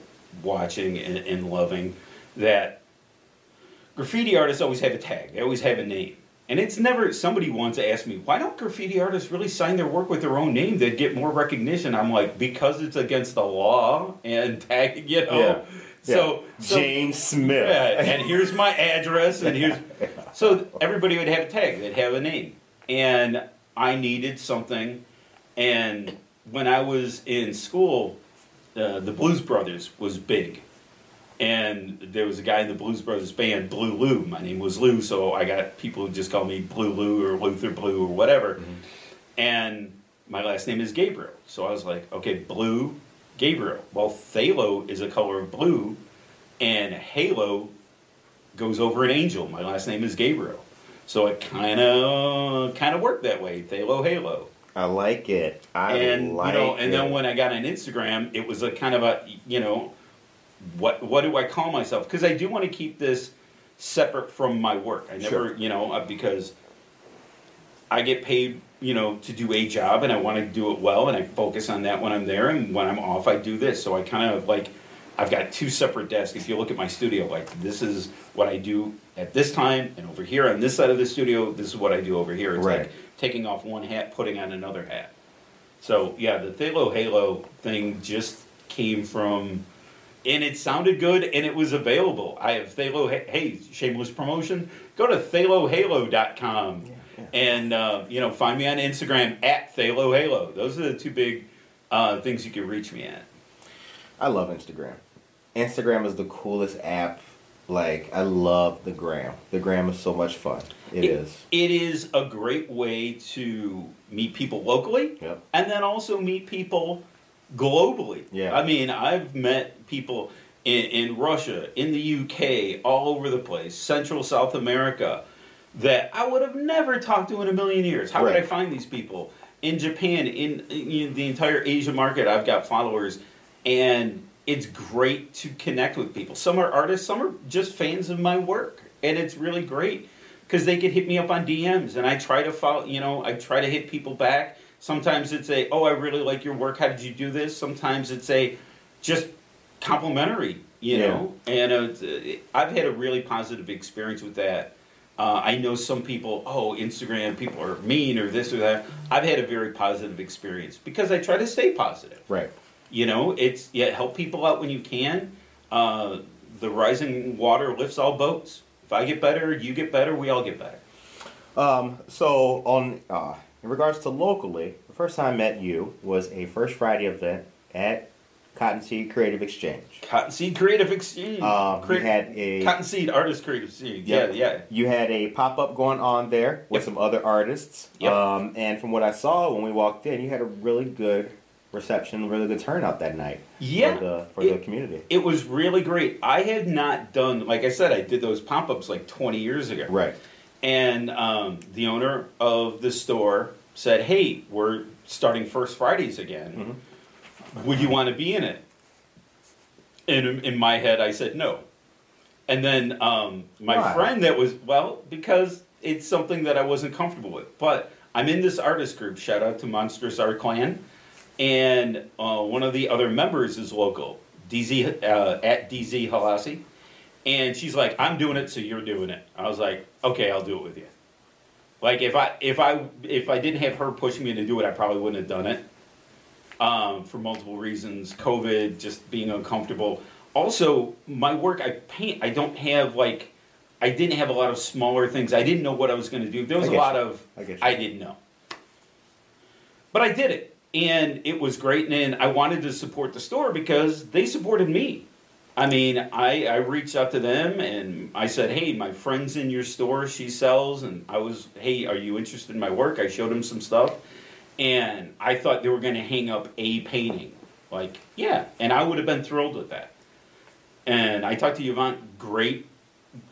watching and, and, loving. That graffiti artists always have a tag. They always have a name. And it's never. Somebody once asked me, "Why don't graffiti artists really sign their work with their own name? They'd get more recognition." I'm like, because it's against the law and tag. You know. Yeah. So, yeah. so, James Smith. Yeah, and here's my address, and here's so everybody would have a tag. They'd have a name, and I needed something, and when I was in school, uh, the Blues Brothers was big, and there was a guy in the Blues Brothers band, Blue Lou. My name was Lou, so I got people who just call me Blue Lou or Luther Blue or whatever, mm-hmm. and my last name is Gabriel. So I was like, okay, Blue Gabriel. Well, Thalo is a color of blue, and halo goes over an angel. My last name is Gabriel. So it kind of kind of worked that way. Thalo Halo. I like it. I and like you know, and it. then when I got on Instagram, it was a kind of a you know, what what do I call myself? Because I do want to keep this separate from my work. I never, sure. you know, uh, because I get paid, you know, to do a job, and I want to do it well, and I focus on that when I'm there, and when I'm off, I do this. So I kind of like I've got two separate desks. If you look at my studio, like this is what I do at this time, and over here on this side of the studio, this is what I do over here. It's right. like taking off one hat, putting on another hat. So yeah, the Thalo Halo thing just came from, and it sounded good, and it was available. I have Thalo. Hey, shameless promotion. Go to thalohalo.com. Yeah, yeah. And uh, you know, find me on Instagram at Thalo Halo. Those are the two big uh, things you can reach me at. I love Instagram. Instagram is the coolest app. Like I love the gram. The gram is so much fun. It, it is. It is a great way to meet people locally, yep. and then also meet people globally. Yeah. I mean, I've met people in, in Russia, in the UK, all over the place, Central South America, that I would have never talked to in a million years. How right. would I find these people? In Japan, in, in the entire Asia market, I've got followers and it's great to connect with people. Some are artists, some are just fans of my work, and it's really great because they could hit me up on DMs, and I try to follow. You know, I try to hit people back. Sometimes it's a, oh, I really like your work. How did you do this? Sometimes it's a, just complimentary. You yeah. know, and uh, I've had a really positive experience with that. Uh, I know some people, oh, Instagram people are mean or this or that. I've had a very positive experience because I try to stay positive. Right. You know, it's yeah, help people out when you can. Uh, the rising water lifts all boats. If I get better, you get better, we all get better. Um, so on uh, in regards to locally, the first time I met you was a First Friday event at Cottonseed Creative Exchange. Cottonseed Creative Exchange. Um, Cre- you had a Cottonseed Artist Creative Exchange. Yep. Yeah, yeah. You had a pop up going on there with yep. some other artists. Yep. Um, and from what I saw when we walked in, you had a really good reception, really good turnout that night. Yeah, for the, for it, the community. It was really great. I had not done, like I said, I did those pop ups like 20 years ago. Right. And um, the owner of the store said, "Hey, we're starting First Fridays again. Mm-hmm. Would you want to be in it?" And in my head, I said no. And then um, my Why? friend that was well because it's something that I wasn't comfortable with, but. I'm in this artist group. Shout out to Monstrous Art Clan and uh, one of the other members is local, DZ uh, at DZ Halasi, and she's like, "I'm doing it, so you're doing it." I was like, "Okay, I'll do it with you." Like if I if I if I didn't have her pushing me to do it, I probably wouldn't have done it. Um, for multiple reasons, COVID, just being uncomfortable. Also, my work, I paint. I don't have like, I didn't have a lot of smaller things. I didn't know what I was going to do. There was a lot you. of I, I didn't know, but I did it and it was great. And then I wanted to support the store because they supported me. I mean, I, I reached out to them and I said, hey, my friend's in your store. She sells. And I was, hey, are you interested in my work? I showed them some stuff. And I thought they were going to hang up a painting. Like, yeah. And I would have been thrilled with that. And I talked to Yvonne, great,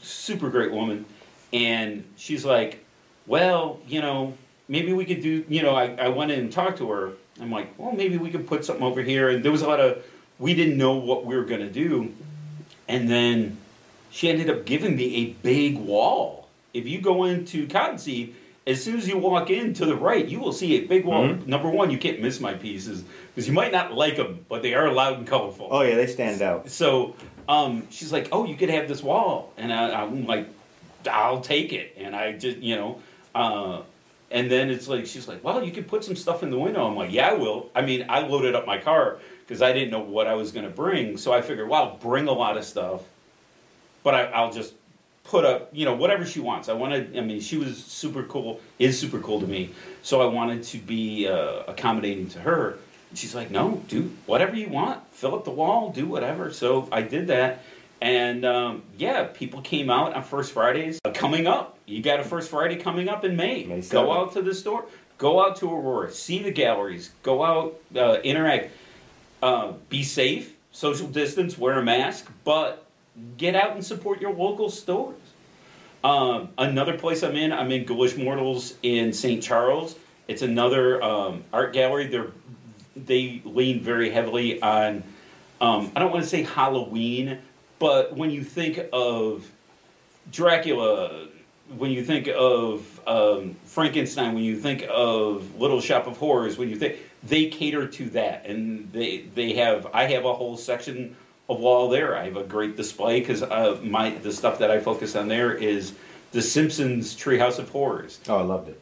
super great woman. And she's like, well, you know, maybe we could do, you know, I, I went in and talked to her. I'm like, well, maybe we could put something over here. And there was a lot of, we didn't know what we were going to do. And then she ended up giving me a big wall. If you go into Cottonseed, as soon as you walk in to the right, you will see a big wall. Mhm. Number one, you can't miss my pieces because you might not like them, but they are loud and colorful. Oh yeah, they stand out. So um, she's like, "Oh, you could have this wall," and I, I'm like, "I'll take it." And I just, you know, uh, and then it's like she's like, "Well, you could put some stuff in the window." I'm like, "Yeah, I will." I mean, I loaded up my car because I didn't know what I was going to bring, so I figured, "Well, I'll bring a lot of stuff, but I, I'll just." Put up, you know, whatever she wants. I wanted. I mean, she was super cool. Is super cool to me. So I wanted to be uh, accommodating to her. And she's like, no, do whatever you want. Fill up the wall, do whatever. So I did that. And um, yeah, people came out on First Fridays. Uh, coming up, you got a First Friday coming up in May. May go out to the store, go out to Aurora, see the galleries, go out, uh, interact, uh, be safe, social distance, wear a mask, but get out and support your local stores. Um, another place I'm in, I'm in Ghoulish Mortals in St. Charles. It's another um, art gallery. They're they lean very heavily on. Um, I don't want to say Halloween, but when you think of Dracula, when you think of um, Frankenstein, when you think of Little Shop of Horrors, when you think they cater to that, and they they have I have a whole section of wall there. I have a great display because uh, my the stuff that I focus on there is the Simpsons Treehouse of Horrors Oh, I loved it.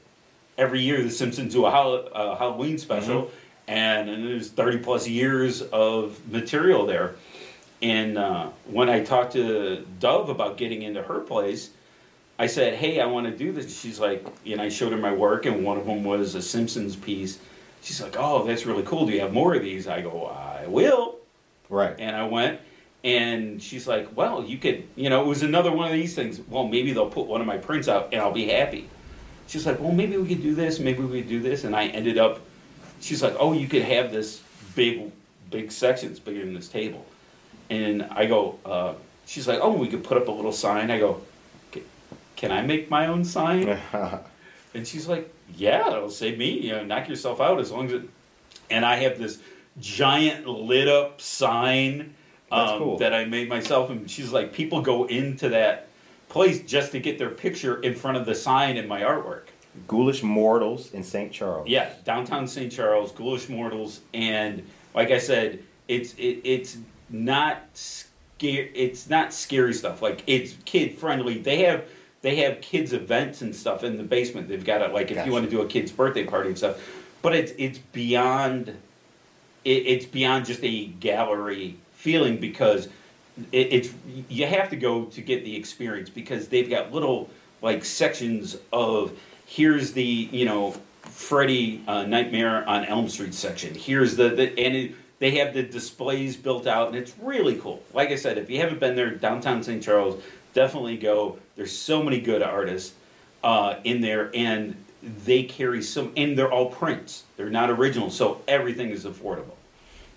every year the Simpsons do a Hall- uh, Halloween special, and, and there's 30 plus years of material there. And uh, when I talked to Dove about getting into her place, I said, "Hey, I want to do this." She's like, and I showed her my work, and one of them was a Simpsons piece. She's like, "Oh, that's really cool. Do you have more of these?" I go, "I will." Right. And I went, and she's like, "Well, you could, you know, it was another one of these things. Well, maybe they'll put one of my prints out, and I'll be happy." She's like, "Well, maybe we could do this. Maybe we could do this." And I ended up. She's like, "Oh, you could have this big, big section. sections bigger than this table." And I go, uh, "She's like, oh, we could put up a little sign." I go, "Can I make my own sign?" And she's like, "Yeah, it'll save me. You know, knock yourself out as long as it." And I have this giant lit up sign um, cool. that I made myself, and she's like, people go into that place just to get their picture in front of the sign in my artwork. Ghoulish Mortals in St. Charles. Yeah, downtown St. Charles, Ghoulish Mortals, and like I said, it's it, it's not scary. it's not scary stuff. Like it's kid friendly. They have they have kids events and stuff in the basement. They've got it like if Gotcha. you want to do a kid's birthday party and stuff. But it's it's beyond it, it's beyond just a gallery feeling because it, it's you have to go to get the experience because they've got little like sections of here's the you know Freddy uh, Nightmare on Elm Street section. Here's the, the and it, they have the displays built out and it's really cool. Like I said, if you haven't been there, downtown St. Charles, definitely go. There's so many good artists uh, in there and they carry some and they're all prints. They're not original, so everything is affordable.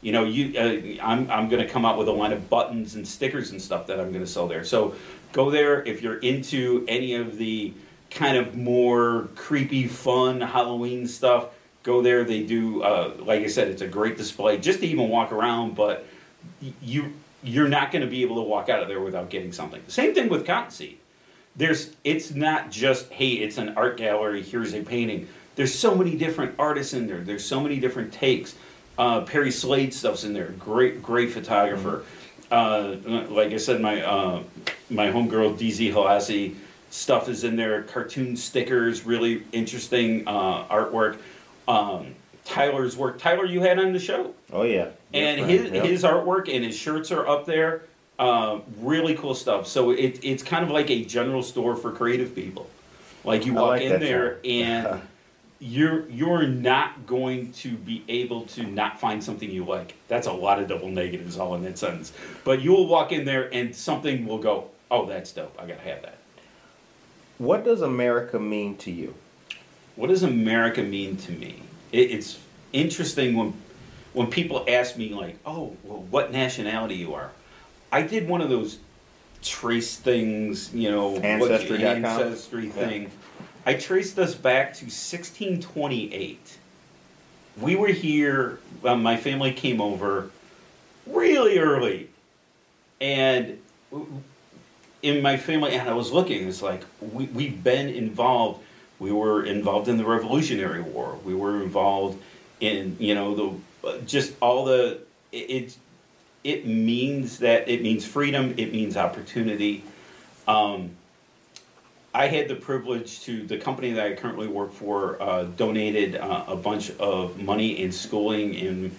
You know, you uh, I'm I'm going to come out with a line of buttons and stickers and stuff that I'm going to sell there. So go there if you're into any of the kind of more creepy, fun Halloween stuff. Go there. They do, uh, like I said, it's a great display just to even walk around. But you you're not going to be able to walk out of there without getting something. Same thing with Cottonseed. There's it's not just hey, it's an art gallery. Here's a painting. There's so many different artists in there. There's so many different takes. Uh, Perry Slade stuff's in there. Great, great photographer. Uh, like I said, my uh, my homegirl DZ Halasi stuff is in there. Cartoon stickers, really interesting uh, artwork. Um, Tyler's work. Tyler, you had on the show Oh yeah. And his yep. his artwork and his shirts are up there. Uh, really cool stuff. So it, it's kind of like a general store for creative people. Like you walk like in there and you're you're not going to be able to not find something you like. That's a lot of double negatives all in that sentence. But you will walk in there and something will go, oh, that's dope. I gotta have that. What does America mean to you? What does America mean to me? It, it's interesting when when people ask me like, oh, well, what nationality you are. I did one of those trace things, you know, what- Ancestry.com? ancestry thing. I traced us back to 1628. We were here. Uh, my family came over really early, and in my family, and I was looking. It's like we we've been involved. We were involved in the Revolutionary War. We were involved in you know the just all the it. it means that it means freedom. It means opportunity. Um, I had the privilege to the company that I currently work for uh, donated uh, a bunch of money in schooling and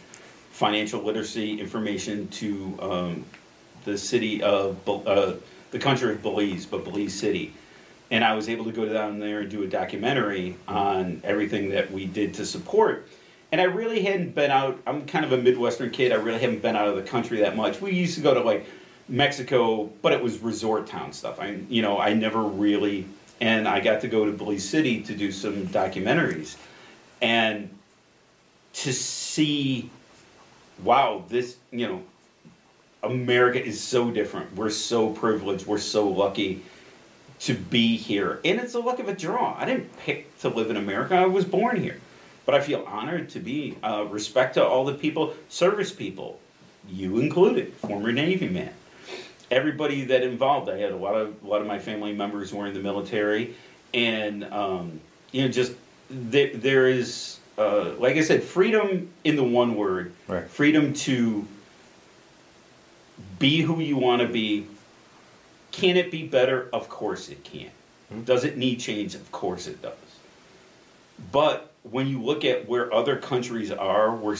financial literacy information to um, the city of uh, the country of Belize, but Belize City, and I was able to go down there and do a documentary on everything that we did to support. And I really hadn't been out. I'm kind of a Midwestern kid. I really haven't been out of the country that much. We used to go to like Mexico, but it was resort town stuff. I, you know, I never really, and I got to go to Belize City to do some documentaries, and to see, wow, this, you know, America is so different. We're so privileged. We're so lucky to be here, and it's a luck of a draw. I didn't pick to live in America. I was born here, but I feel honored to be. Uh, respect to all the people, service people, you included, former Navy man everybody that involved. I had a lot of a lot of my family members were in the military, and um, you know, just there, there is uh, like I said, freedom in the one word. Right. Freedom to be who you want to be. Can it be better? Of course it can. Does it need change? Of course it does. But when you look at where other countries are, we're,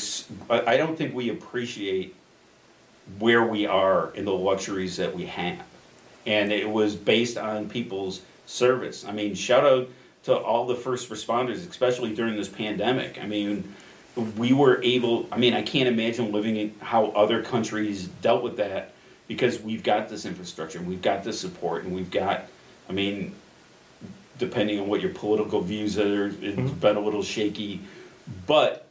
I don't think we appreciate where we are in the luxuries that we have. And it was based on people's service. I mean, shout out to all the first responders, especially during this pandemic. I mean, we were able, I mean, I can't imagine living in how other countries dealt with that because we've got this infrastructure, and we've got this support, and we've got, I mean, depending on what your political views are, it's mm-hmm. been a little shaky. But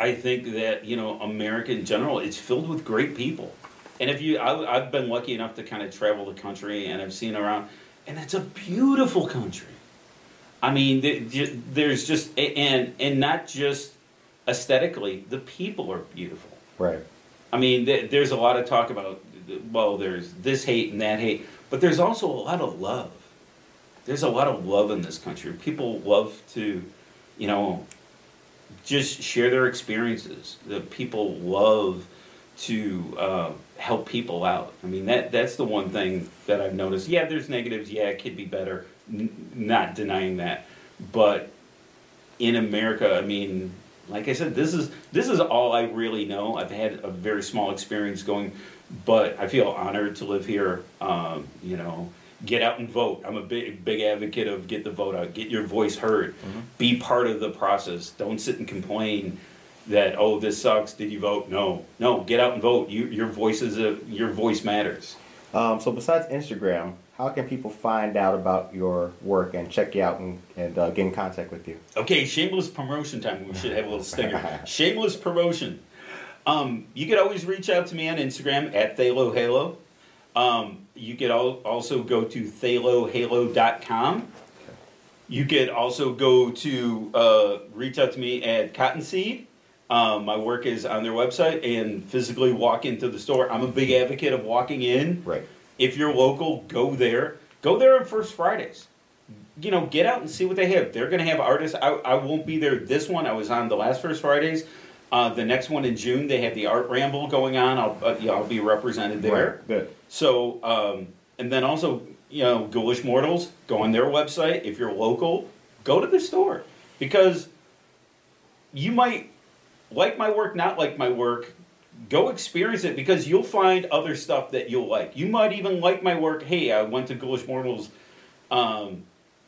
I think that you know America in general, it's filled with great people. And if you, I, I've been lucky enough to kind of travel the country, and I've seen around, and it's a beautiful country. I mean, there's just and and not just aesthetically, the people are beautiful. Right. I mean, there's a lot of talk about, well, there's this hate and that hate, but there's also a lot of love. There's a lot of love in this country. People love to, you know, just share their experiences. The people love to uh, help people out. I mean, that that's the one thing that I've noticed. Yeah, there's negatives. Yeah, it could be better. N- not denying that, but in America, I mean, like I said, this is this is all I really know. I've had a very small experience going, but I feel honored to live here. Um, you know, get out and vote. I'm a big big advocate of get the vote out, get your voice heard, be part of the process. Don't sit and complain that oh this sucks. Did you vote? No, no. Get out and vote. You, your voice is a your voice matters. Um, so besides Instagram, how can people find out about your work and check you out and, and uh, get in contact with you? Okay, shameless promotion time. We should have a little stinger. shameless promotion. Um, you could always reach out to me on Instagram at ThaloHalo. Um, you could al- also go to thalohalo.com. You could also go to uh, reach out to me at Cottonseed. Um, my work is on their website and physically walk into the store. I'm a big advocate of walking in. Right. If you're local, go there. Go there on First Fridays. You know, get out and see what they have. They're going to have artists. I, I won't be there this one. I was on the last First Fridays. Uh, the next one in June, they have the art ramble going on. I'll, uh, yeah, I'll be represented there. Right. Good. So, um, and then also, you know, Ghoulish Mortals, go on their website. If you're local, go to the store because you might like my work, not like my work. Go experience it because you'll find other stuff that you'll like. You might even like my work. Hey, I went to Ghoulish Mortals um,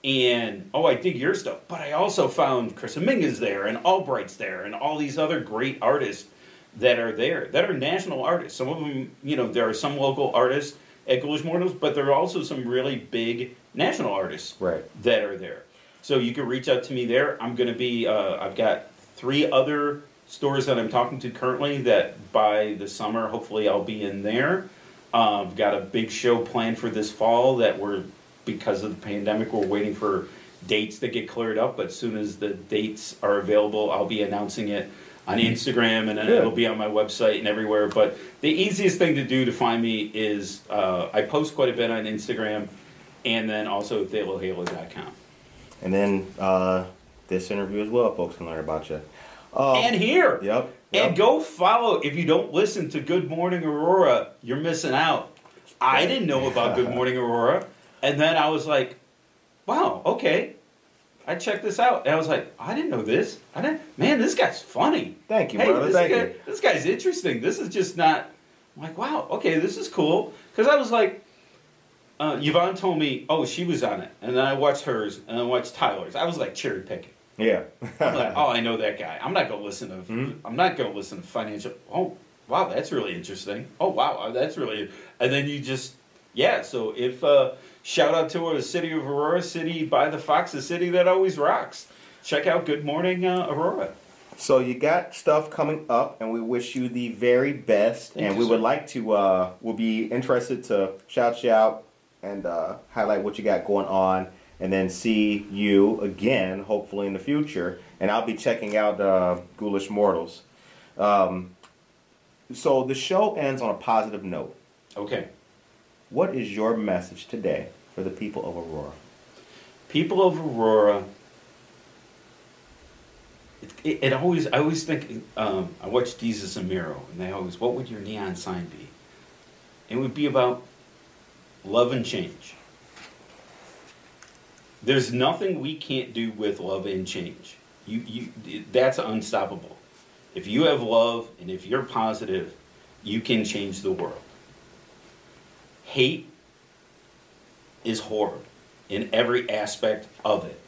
and oh, I dig your stuff, but I also found Chris Aminga's there, and Albright's there, and all these other great artists that are there that are national artists. Some of them, you know, there are some local artists at Ghoulish Mortals, but there are also some really big national artists Right. that are there. So you can reach out to me there. I'm going to be. Uh, I've got three other stores that I'm talking to currently. That by the summer, hopefully, I'll be in there. Uh, I've got a big show planned for this fall that we're because of the pandemic, we're waiting for dates that get cleared up. But as soon as the dates are available, I'll be announcing it on Instagram and then it'll be on my website and everywhere. But the easiest thing to do to find me is uh, I post quite a bit on Instagram and then also at ThaloHalo.com. And then uh, this interview as well, folks can learn about you. Um, and here. Yep. And go follow. If you don't listen to Good Morning Aurora, you're missing out. I didn't know about Good Morning Aurora. And then I was like, wow, okay. I checked this out. And I was like, I didn't know this. I didn't, man, this guy's funny. Thank you, hey, brother. This, Thank guy, you. this guy's interesting. This is just not, I'm like, wow, okay, this is cool. Because I was like, uh, Yvonne told me, oh, she was on it. And then I watched hers and I watched Tyler's. I was like cherry picking. Yeah. I'm like, oh, I know that guy. I'm not gonna listen to. Mhm. I'm not gonna listen to financial. Oh, wow, that's really interesting. Oh, wow, that's really. And then you just, yeah. So if uh, shout out to the city of Aurora, city by the Fox, the city that always rocks. Check out Good Morning uh, Aurora. So you got stuff coming up, and we wish you the very best. Thank and we sir. would like to, uh, we'll be interested to shout you out and uh, highlight what you got going on, and then see you again, hopefully in the future. And I'll be checking out uh, Ghoulish Mortals. Um, so the show ends on a positive note. Okay, What is your message today for the people of Aurora? people of Aurora. It, it, it always, I always think. Um, I watch Jesus and Miro, and they always, what would your neon sign be? It would be about love and change. There's nothing we can't do with love and change. You, you, that's unstoppable. If you have love and if you're positive, you can change the world. Hate is horrible in every aspect of it.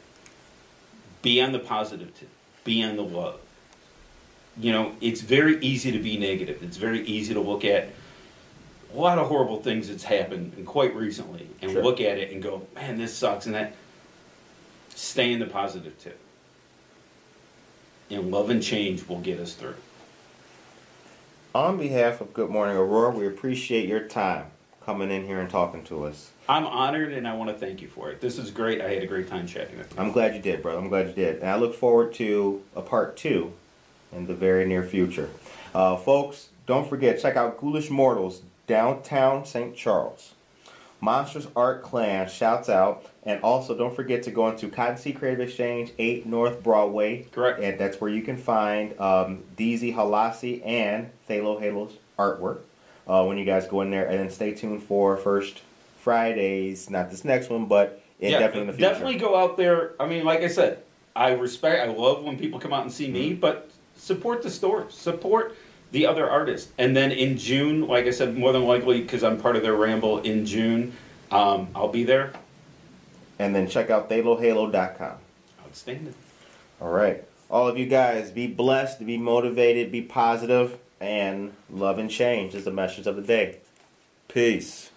Be on the positive tip. Be on the love. You know, it's very easy to be negative. It's very easy to look at a lot of horrible things that's happened and quite recently and Sure. look at it and go, man, this sucks and that. Stay in the positive tip. And love and change will get us through. On behalf of Good Morning Aurora, we appreciate your time coming in here and talking to us. I'm honored and I want to thank you for it. This is great. I had a great time chatting with you. I'm glad you did, brother. I'm glad you did. And I look forward to a part two in the very near future. Uh, folks, don't forget, check out Ghoulish Mortals, downtown St. Charles. Monsters Art Clan shouts out. And also, don't forget to go into Cottonseed Creative Exchange, 8 North Broadway. Correct. And that's where you can find um, DZ Halasi and Thalo Halo's artwork uh, when you guys go in there. And then stay tuned for First Fridays, not this next one, but in, definitely in the future. Definitely go out there. I mean, like I said, I respect, I love when people come out and see me, Mm-hmm. but support the store, support the other artists. And then in June, like I said, more than likely, because I'm part of their ramble in June, um, I'll be there. And then check out ThaloHalo.com. Outstanding. All right. All of you guys, be blessed, be motivated, be positive, and love and change is the message of the day. Peace.